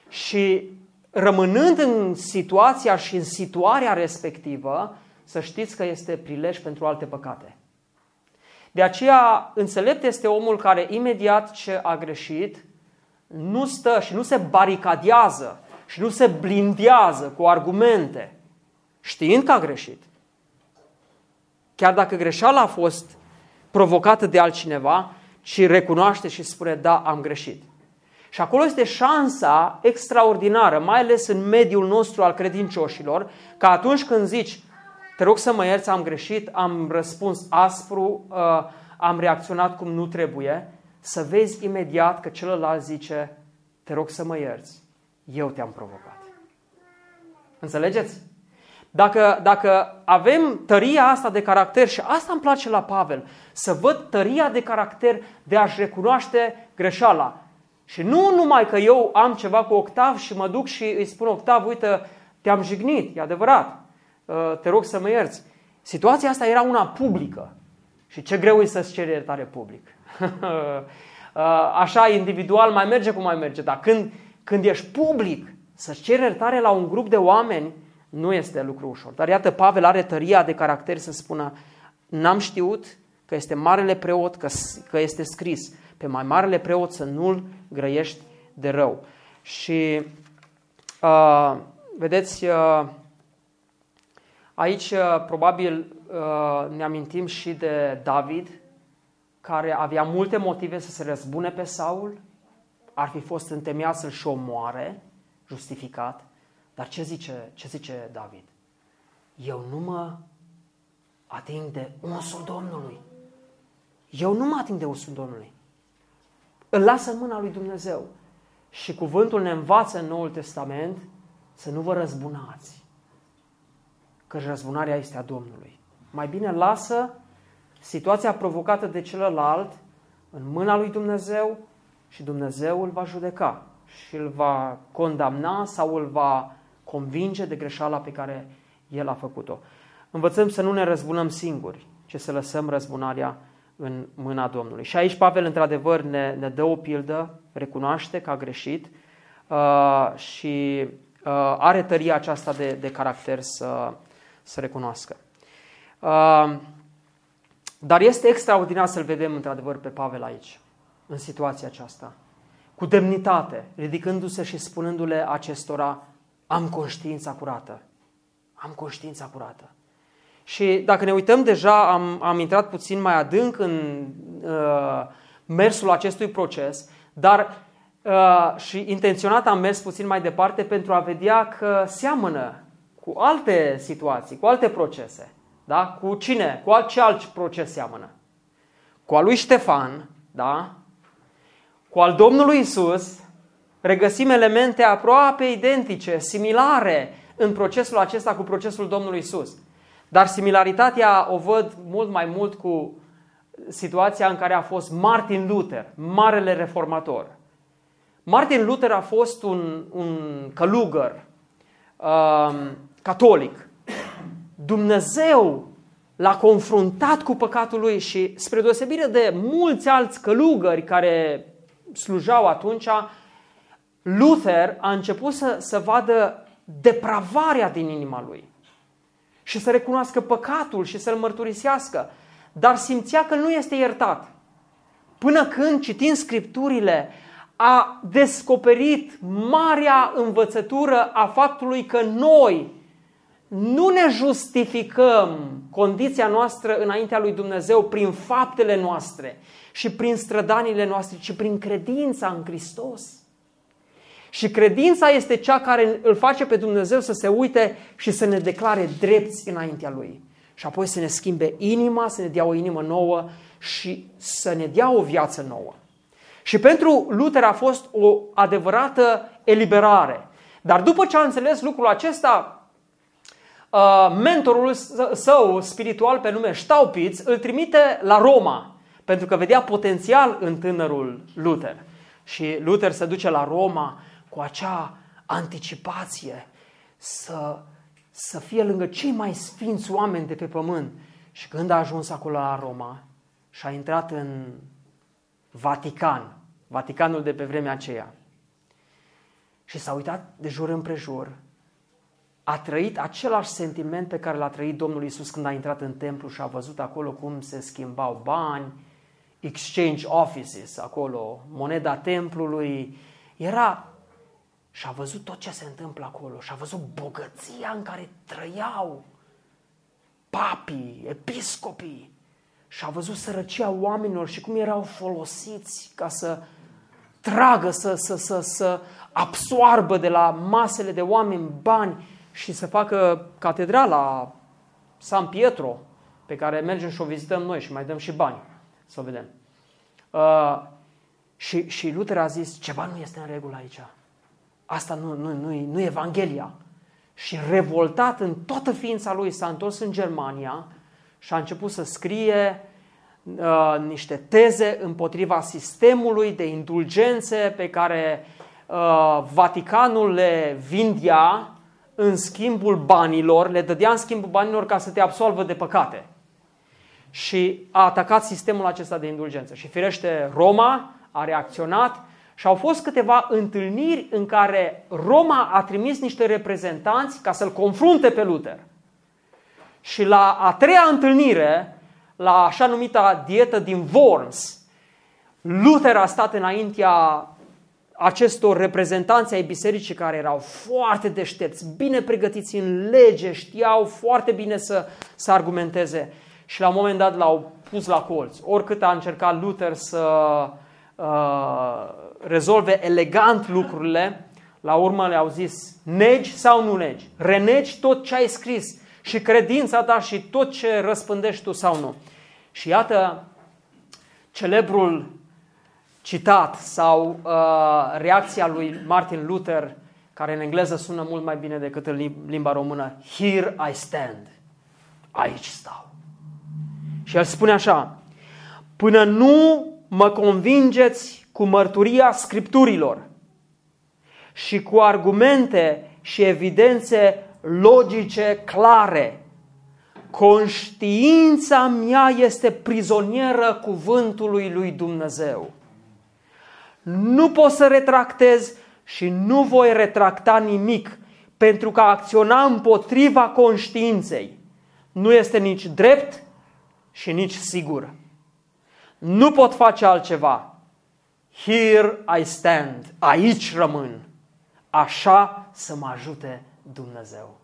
și rămânând în situația și în situarea respectivă, să știți că este prilej pentru alte păcate. De aceea, înțelept este omul care imediat ce a greșit, nu stă și nu se baricadează și nu se blindează cu argumente, știind că a greșit. Chiar dacă greșeala a fost provocată de altcineva, și recunoaște și spune, da, am greșit. Și acolo este șansa extraordinară, mai ales în mediul nostru al credincioșilor, că atunci când zici, te rog să mă ierți, am greșit, am răspuns aspru, uh, am reacționat cum nu trebuie, să vezi imediat că celălalt zice, te rog să mă ierți, eu te-am provocat. Înțelegeți? Dacă, dacă avem tăria asta de caracter, și asta îmi place la Pavel, să văd tăria de caracter de a-și recunoaște greșeala. Și nu numai că eu am ceva cu Octav și mă duc și îi spun Octav, uite, te-am jignit, e adevărat, uh, te rog să mă ierți. Situația asta era una publică. Și ce greu e să-ți ceri iertare public. (laughs) Uh, așa, individual, mai merge cum mai merge, dar când, când ești public, să-ți ceri iertare la un grup de oameni, Nu este lucru ușor. Dar iată, Pavel are tăria de caracter să spună n-am știut că este marele preot, că, că este scris pe mai marele preot să nu-l grăiești de rău. Și uh, vedeți, uh, aici uh, probabil uh, ne amintim și de David, care avea multe motive să se răzbune pe Saul, ar fi fost întemeiat să-l și omoare, justificat, dar ce zice, ce zice David? Eu nu mă ating de unsul Domnului. Eu nu mă ating de unsul Domnului. Îl lasă în mâna lui Dumnezeu. Și cuvântul ne învață în Noul Testament să nu vă răzbunați. Că răzbunarea este a Domnului. Mai bine lasă situația provocată de celălalt în mâna lui Dumnezeu și Dumnezeu îl va judeca și îl va condamna sau îl va convinge de greșeala pe care el a făcut-o. Învățăm să nu ne răzbunăm singuri, ci să lăsăm răzbunarea în mâna Domnului. Și aici Pavel, într-adevăr, ne, ne dă o pildă, recunoaște că a greșit uh, și uh, are tăria aceasta de, de caracter să, să recunoască. Uh, dar este extraordinar să-l vedem, într-adevăr, pe Pavel aici, în situația aceasta, cu demnitate, ridicându-se și spunându-le acestora, am conștiința curată. Am conștiința curată. Și dacă ne uităm deja, am, am intrat puțin mai adânc în uh, mersul acestui proces, dar uh, și intenționat am mers puțin mai departe pentru a vedea că seamănă cu alte situații, cu alte procese. Da? Cu cine? Cu alt, ce alt proces seamănă? Cu al lui Ștefan, da? cu al Domnului Isus, regăsim elemente aproape identice, similare în procesul acesta cu procesul Domnului Isus. Dar similaritatea o văd mult mai mult cu situația în care a fost Martin Luther, marele reformator. Martin Luther a fost un, un călugăr um, catolic. Dumnezeu l-a confruntat cu păcatul lui și spre deosebire de mulți alți călugări care slujau atunci, Luther a început să, să vadă depravarea din inima lui și să recunoască păcatul și să-l mărturisească, dar simțea că nu este iertat. Până când, citind scripturile, a descoperit marea învățătură a faptului că noi nu ne justificăm condiția noastră înaintea lui Dumnezeu prin faptele noastre și prin strădanile noastre, ci prin credința în Hristos. Și credința este cea care îl face pe Dumnezeu să se uite și să ne declare drepți înaintea Lui. Și apoi să ne schimbe inima, să ne dea o inimă nouă și să ne dea o viață nouă. Și pentru Luther a fost o adevărată eliberare. Dar după ce a înțeles lucrul acesta, uh, mentorul său spiritual pe nume Staupitz îl trimite la Roma, pentru că vedea potențial în tânărul Luther. Și Luther se duce la Roma cu acea anticipație să, să fie lângă cei mai sfinți oameni de pe pământ. Și când a ajuns acolo la Roma și a intrat în Vatican, Vaticanul de pe vremea aceea, și s-a uitat de jur împrejur, a trăit același sentiment pe care l-a trăit Domnul Isus când a intrat în templu și a văzut acolo cum se schimbau bani, exchange offices acolo, moneda templului. Era și a văzut tot ce se întâmplă acolo și a văzut bogăția în care trăiau papii, episcopii și a văzut sărăcia oamenilor și cum erau folosiți ca să tragă, să, să, să, să absoarbă de la masele de oameni bani și să facă catedrala San Pietro, pe care mergem și o vizităm noi și mai dăm și bani să o vedem. Uh, și, și Luther a zis, ceva nu este în regulă aici. Asta nu, nu, nu, nu e Evanghelia. Și revoltat în toată ființa lui s-a întors în Germania și a început să scrie uh, niște teze împotriva sistemului de indulgențe pe care uh, Vaticanul le vindea în schimbul banilor, le dădea în schimbul banilor ca să te absolvă de păcate. Și a atacat sistemul acesta de indulgență. Și firește Roma a reacționat Și au fost câteva întâlniri în care Roma a trimis niște reprezentanți ca să-l confrunte pe Luther. Și la a treia întâlnire, la așa numita dietă din Worms, Luther a stat înaintea acestor reprezentanți ai bisericii care erau foarte deștepți, bine pregătiți în lege, știau foarte bine să, să argumenteze și la un moment dat l-au pus la colț. Oricât a încercat Luther să uh, rezolve elegant lucrurile, la urmă le-au zis, negi sau nu negi? Renegi tot ce ai scris și credința ta și tot ce răspândești tu sau nu. Și iată celebrul citat sau uh, reacția lui Martin Luther, care în engleză sună mult mai bine decât în limba română, Here I stand. Aici stau. Și el spune așa, până nu mă convingeți cu mărturia scripturilor și cu argumente și evidențe logice clare, conștiința mea este prizonieră cuvântului lui Dumnezeu. Nu pot să retractez și nu voi retracta nimic pentru că acționa împotriva conștiinței nu este nici drept și nici sigur. Nu pot face altceva. Here I stand. Aici rămân. Așa să mă ajute Dumnezeu.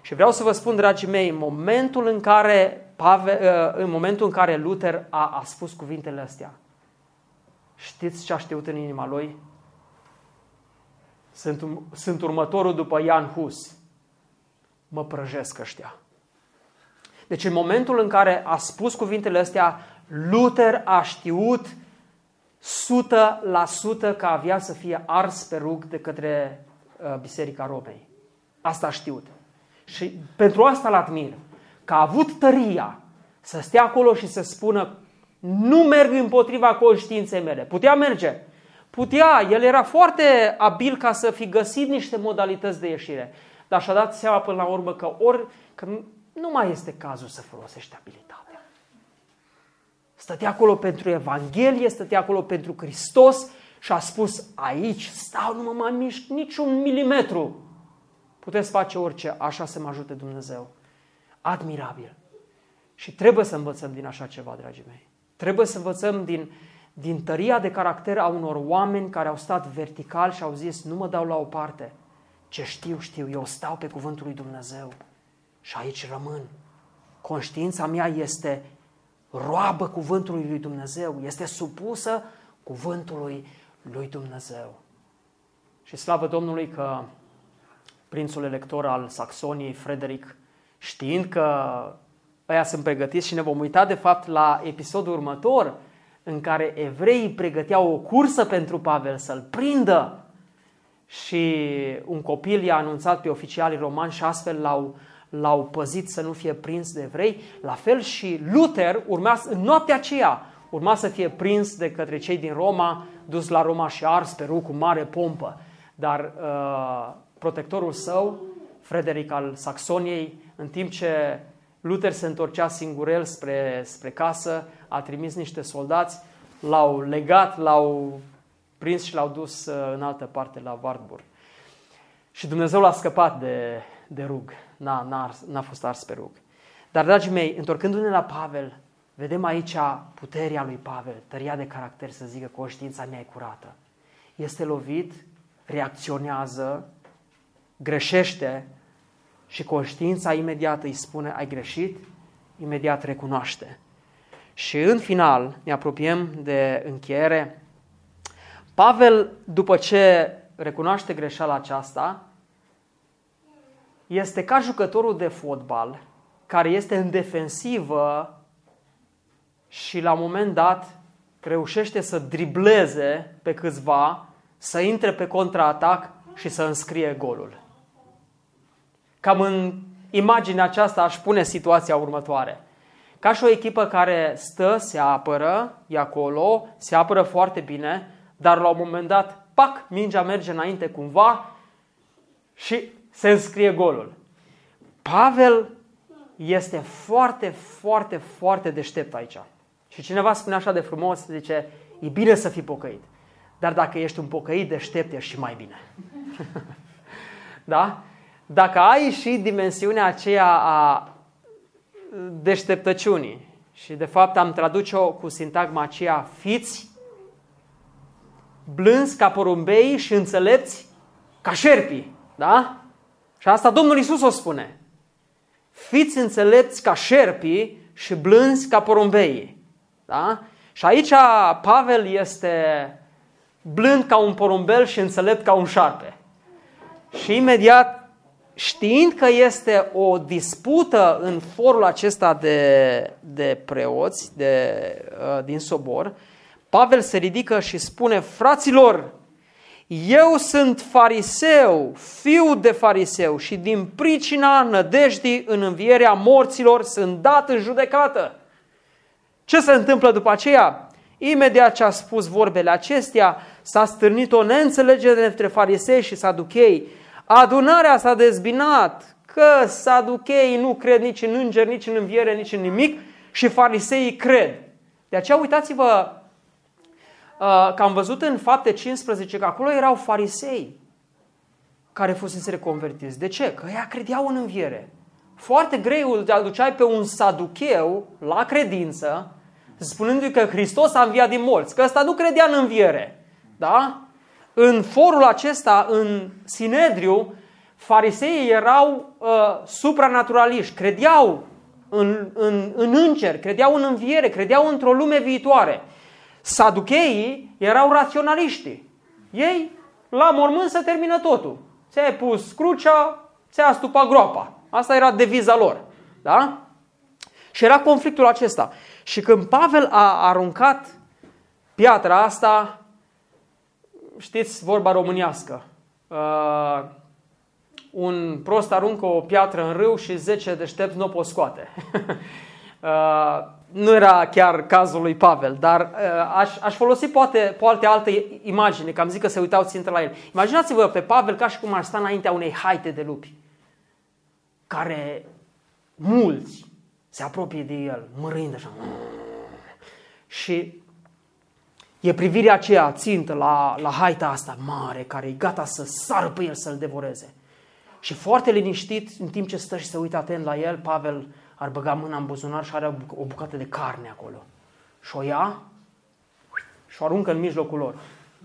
Și vreau să vă spun, dragii mei, în momentul în care, Pave, uh, în momentul în care Luther a, a spus cuvintele astea, știți ce a știut în inima lui? Sunt, sunt următorul după Ian Hus. Mă prăjesc ăștia. Deci în momentul în care a spus cuvintele astea, Luther a știut 100% că avea să fie ars pe rug de către uh, Biserica Romei. Asta a știut. Și pentru asta l admir. Că a avut tăria să stea acolo și să spună nu merg împotriva conștiinței mele. Putea merge. Putea. El era foarte abil ca să fi găsit niște modalități de ieșire. Dar și-a dat seama până la urmă că, ori, că nu mai este cazul să folosești abilitatea. Stătea acolo pentru Evanghelie, stătea acolo pentru Hristos și a spus, aici stau, nu mă mai mișc niciun milimetru. Puteți face orice, așa să mă ajute Dumnezeu. Admirabil. Și trebuie să învățăm din așa ceva, dragii mei. Trebuie să învățăm din, din tăria de caracter a unor oameni care au stat vertical și au zis, nu mă dau la o parte. Ce știu, știu, eu stau pe cuvântul lui Dumnezeu și aici rămân. Conștiința mea este roabă cuvântului lui Dumnezeu, este supusă cuvântului lui Dumnezeu. Și slavă Domnului că prințul elector al Saxoniei, Frederic, știind că ăia sunt pregătiți și ne vom uita de fapt la episodul următor în care evreii pregăteau o cursă pentru Pavel să-l prindă și un copil i-a anunțat pe oficialii romani și astfel l-au, l-au păzit să nu fie prins de evrei. La fel și Luther urma, în noaptea aceea urma să fie prins de către cei din Roma, dus la Roma și ars pe cu mare pompă. Dar uh, protectorul său, Frederic al Saxoniei, în timp ce Luther se întorcea singurel spre, spre casă, a trimis niște soldați, l-au legat, l-au prins și l-au dus uh, în altă parte la Wartburg. Și Dumnezeu l-a scăpat de, de rug, n-a, n-a, n-a fost ars pe rug. Dar, dragii mei, întorcându-ne la Pavel, vedem aici puterea lui Pavel, tăria de caracter să zică conștiința mea e curată. Este lovit, reacționează, greșește, și conștiința imediat îi spune ai greșit, imediat recunoaște. Și în final ne apropiem de încheiere. Pavel, după ce recunoaște greșeala aceasta, este ca jucătorul de fotbal care este în defensivă și la un moment dat reușește să dribleze pe câțiva, să intre pe contraatac și să înscrie golul. Cam în imaginea aceasta aș pune situația următoare. Ca și o echipă care stă, se apără, e acolo, se apără foarte bine, dar la un moment dat, pac, mingea merge înainte cumva și se înscrie golul. Pavel este foarte, foarte, foarte deștept aici. Și cineva spune așa de frumos, zice, e bine să fii pocăit. Dar dacă ești un pocăit deștept, ești și mai bine. (laughs) da? Dacă ai și dimensiunea aceea a deșteptăciunii, și de fapt am traduce-o cu sintagma aceea, fiți blânzi ca porumbei și înțelepți ca șerpii. Da? Și asta Domnul Isus o spune. Fiți înțelepți ca șerpii și blânzi ca porumbei. Da? Și aici Pavel este blând ca un porumbel și înțelept ca un șarpe. Și imediat, știind că este o dispută în forul acesta de, de preoți de, uh, din sobor, Pavel se ridică și spune, fraților, eu sunt fariseu, fiu de fariseu și din pricina nădejdii în învierea morților sunt dat în judecată. Ce se întâmplă după aceea? Imediat ce a spus vorbele acestea, s-a stârnit o neînțelegere între farisei și saduchei. Adunarea s-a dezbinat că saducheii nu cred nici în înger, nici în înviere, nici în nimic și fariseii cred. De aceea uitați-vă uh, că am văzut în fapte 15 că acolo erau farisei care fusese reconvertiți. De ce? Că ea credeau în înviere. Foarte greu îl aduceai pe un saducheu la credință spunându-i că Hristos a înviat din morți, că ăsta nu credea în înviere. Da? În forul acesta, în Sinedriu, fariseii erau uh, supranaturaliști, credeau în, în, în înger, credeau în înviere, credeau într-o lume viitoare. Saducheii erau raționaliști. Ei, la mormânt se termină totul. Ți-ai pus crucea, ți-ai astupat groapa. Asta era deviza lor. Da? Și era conflictul acesta. Și când Pavel a aruncat piatra asta, știți vorba românească, uh, un prost aruncă o piatră în râu și 10 deștepți nu o pot scoate. (laughs) uh, nu era chiar cazul lui Pavel, dar uh, aș, aș folosi poate, poate alte imagine, că am zis că se uitau țintă la el. Imaginați-vă pe Pavel ca și cum ar sta înaintea unei haite de lupi, care mulți se apropie de el, mărâind așa. Și e privirea aceea țintă la, la haita asta mare, care e gata să sară pe el să-l devoreze. Și foarte liniștit, în timp ce stă și se uită atent la el, Pavel ar băga mâna în buzunar și are o bucată de carne acolo. Și o ia și o aruncă în mijlocul lor.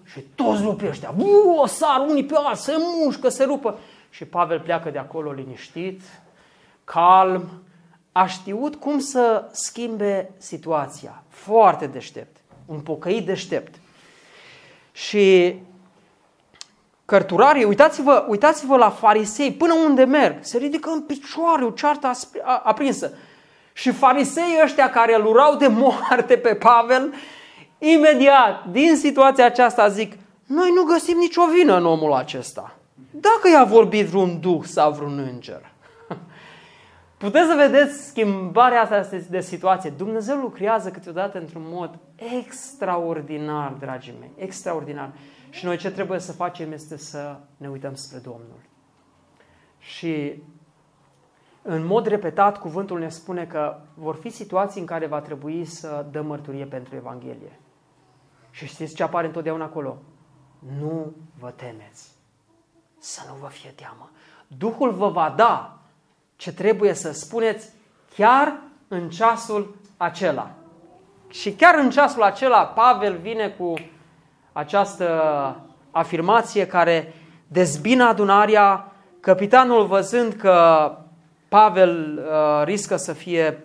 Și toți lupii ăștia, o sar unii pe alții, se mușcă, se rupă. Și Pavel pleacă de acolo liniștit, calm, a știut cum să schimbe situația. Foarte deștept. Un pocăit deștept. Și cărturarii, uitați-vă, uitați-vă la farisei, până unde merg, se ridică în picioare, o ceartă aprinsă. Și farisei ăștia care îl urau de moarte pe Pavel, imediat, din situația aceasta zic, noi nu găsim nicio vină în omul acesta. Dacă i-a vorbit vreun duh sau vreun înger. (laughs) Puteți să vedeți schimbarea asta de situație. Dumnezeu lucrează câteodată într-un mod extraordinar, dragii mei, extraordinar. Și noi ce trebuie să facem este să ne uităm spre Domnul. Și în mod repetat, cuvântul ne spune că vor fi situații în care va trebui să dăm mărturie pentru Evanghelie. Și știți ce apare întotdeauna acolo? Nu vă temeți. Să nu vă fie teamă. Duhul vă va da ce trebuie să spuneți chiar în ceasul acela. Și chiar în ceasul acela Pavel vine cu această afirmație care dezbină adunarea, capitanul văzând că Pavel uh, riscă să fie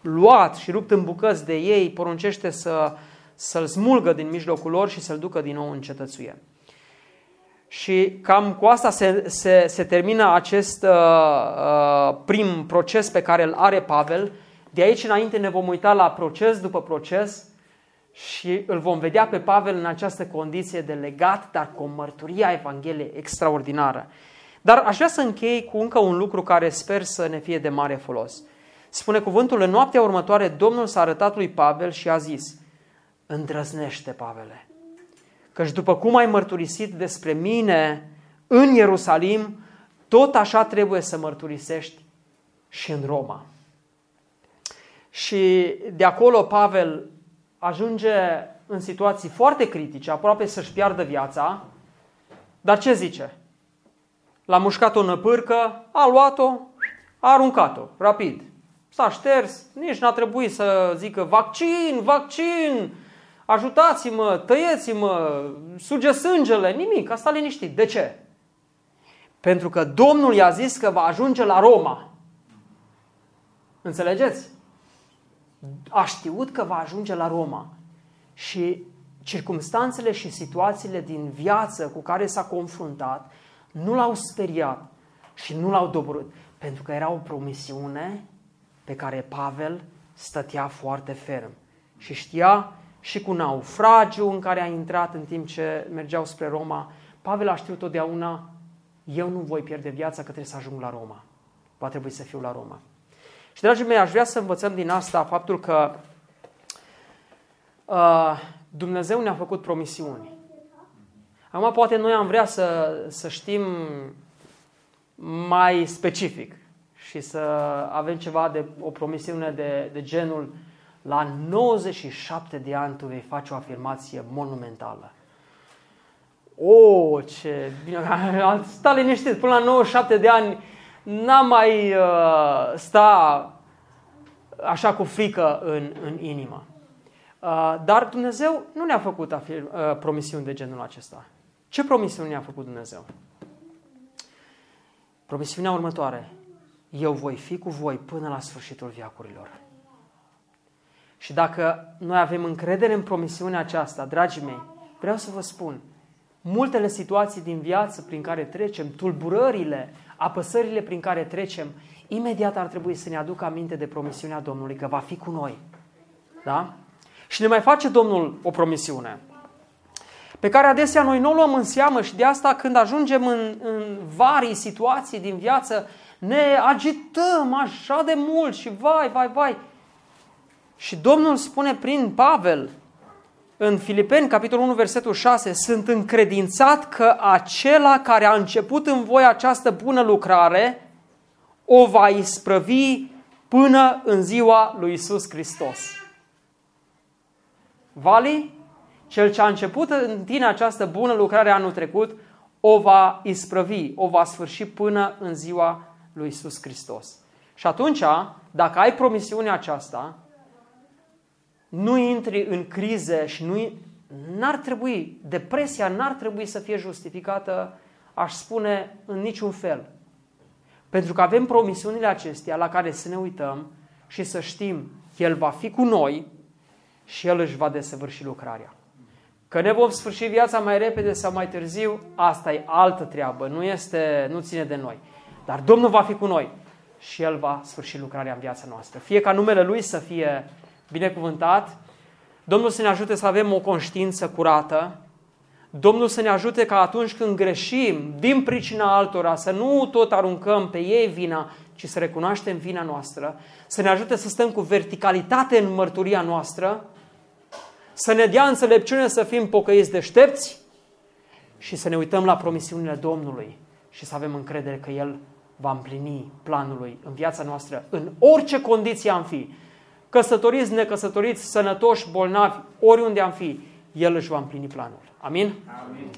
luat și rupt în bucăți de ei, poruncește să, să-l smulgă din mijlocul lor și să-l ducă din nou în cetățuie. Și cam cu asta se, se, se termină acest uh, uh, prim proces pe care îl are Pavel. De aici înainte ne vom uita la proces după proces și îl vom vedea pe Pavel în această condiție de legat, dar cu o mărturie a Evangheliei extraordinară. Dar aș vrea să închei cu încă un lucru care sper să ne fie de mare folos. Spune cuvântul, în noaptea următoare Domnul s-a arătat lui Pavel și a zis, îndrăznește, Pavele, Căci după cum ai mărturisit despre mine în Ierusalim, tot așa trebuie să mărturisești și în Roma. Și de acolo Pavel ajunge în situații foarte critice, aproape să-și piardă viața, dar ce zice? L-a mușcat o năpârcă, a luat-o, a aruncat-o, rapid. S-a șters, nici n-a trebuit să zică vaccin, vaccin, ajutați-mă, tăieți-mă, suge sângele, nimic, a stat liniștit. De ce? Pentru că Domnul i-a zis că va ajunge la Roma. Înțelegeți? A știut că va ajunge la Roma. Și circumstanțele și situațiile din viață cu care s-a confruntat nu l-au speriat și nu l-au doborât. Pentru că era o promisiune pe care Pavel stătea foarte ferm. Și știa și cu naufragiu în care a intrat în timp ce mergeau spre Roma, Pavel a știut totdeauna, eu nu voi pierde viața că trebuie să ajung la Roma. Va trebui să fiu la Roma. Și, dragii mei, aș vrea să învățăm din asta faptul că uh, Dumnezeu ne-a făcut promisiuni. Acum, poate noi am vrea să, să știm mai specific și să avem ceva de o promisiune de, de genul la 97 de ani tu vei face o afirmație monumentală. O, oh, ce bine, (laughs) am stat liniștit, până la 97 de ani n-am mai uh, sta așa cu frică în, în inimă. Uh, dar Dumnezeu nu ne-a făcut afirm, uh, promisiuni de genul acesta. Ce promisiuni ne-a făcut Dumnezeu? Promisiunea următoare. Eu voi fi cu voi până la sfârșitul viacurilor. Și dacă noi avem încredere în promisiunea aceasta, dragii mei, vreau să vă spun, multele situații din viață prin care trecem, tulburările, apăsările prin care trecem, imediat ar trebui să ne aducă aminte de promisiunea Domnului că va fi cu noi. Da? Și ne mai face Domnul o promisiune pe care adesea noi nu o luăm în seamă și de asta când ajungem în, în varii situații din viață ne agităm așa de mult și vai, vai, vai. Și Domnul spune prin Pavel în Filipeni, capitolul 1, versetul 6, sunt încredințat că acela care a început în voi această bună lucrare o va isprăvi până în ziua lui Isus Hristos. Vali, cel ce a început în tine această bună lucrare anul trecut, o va isprăvi, o va sfârși până în ziua lui Isus Hristos. Și atunci, dacă ai promisiunea aceasta, nu intri în crize și nu n-ar trebui, depresia n-ar trebui să fie justificată, aș spune, în niciun fel. Pentru că avem promisiunile acestea la care să ne uităm și să știm că El va fi cu noi și El își va desăvârși lucrarea. Că ne vom sfârși viața mai repede sau mai târziu, asta e altă treabă, nu, este, nu ține de noi. Dar Domnul va fi cu noi și El va sfârși lucrarea în viața noastră. Fie ca numele Lui să fie binecuvântat, Domnul să ne ajute să avem o conștiință curată, Domnul să ne ajute ca atunci când greșim din pricina altora să nu tot aruncăm pe ei vina, ci să recunoaștem vina noastră, să ne ajute să stăm cu verticalitate în mărturia noastră, să ne dea înțelepciune să fim pocăiți deștepți. Și să ne uităm la promisiunile Domnului și să avem încredere că El va împlini planul Lui în viața noastră, în orice condiție am fi. Căsătoriți, necăsătoriți, sănătoși, bolnavi, oriunde am fi, El își va împlini planul. Amin? Amin.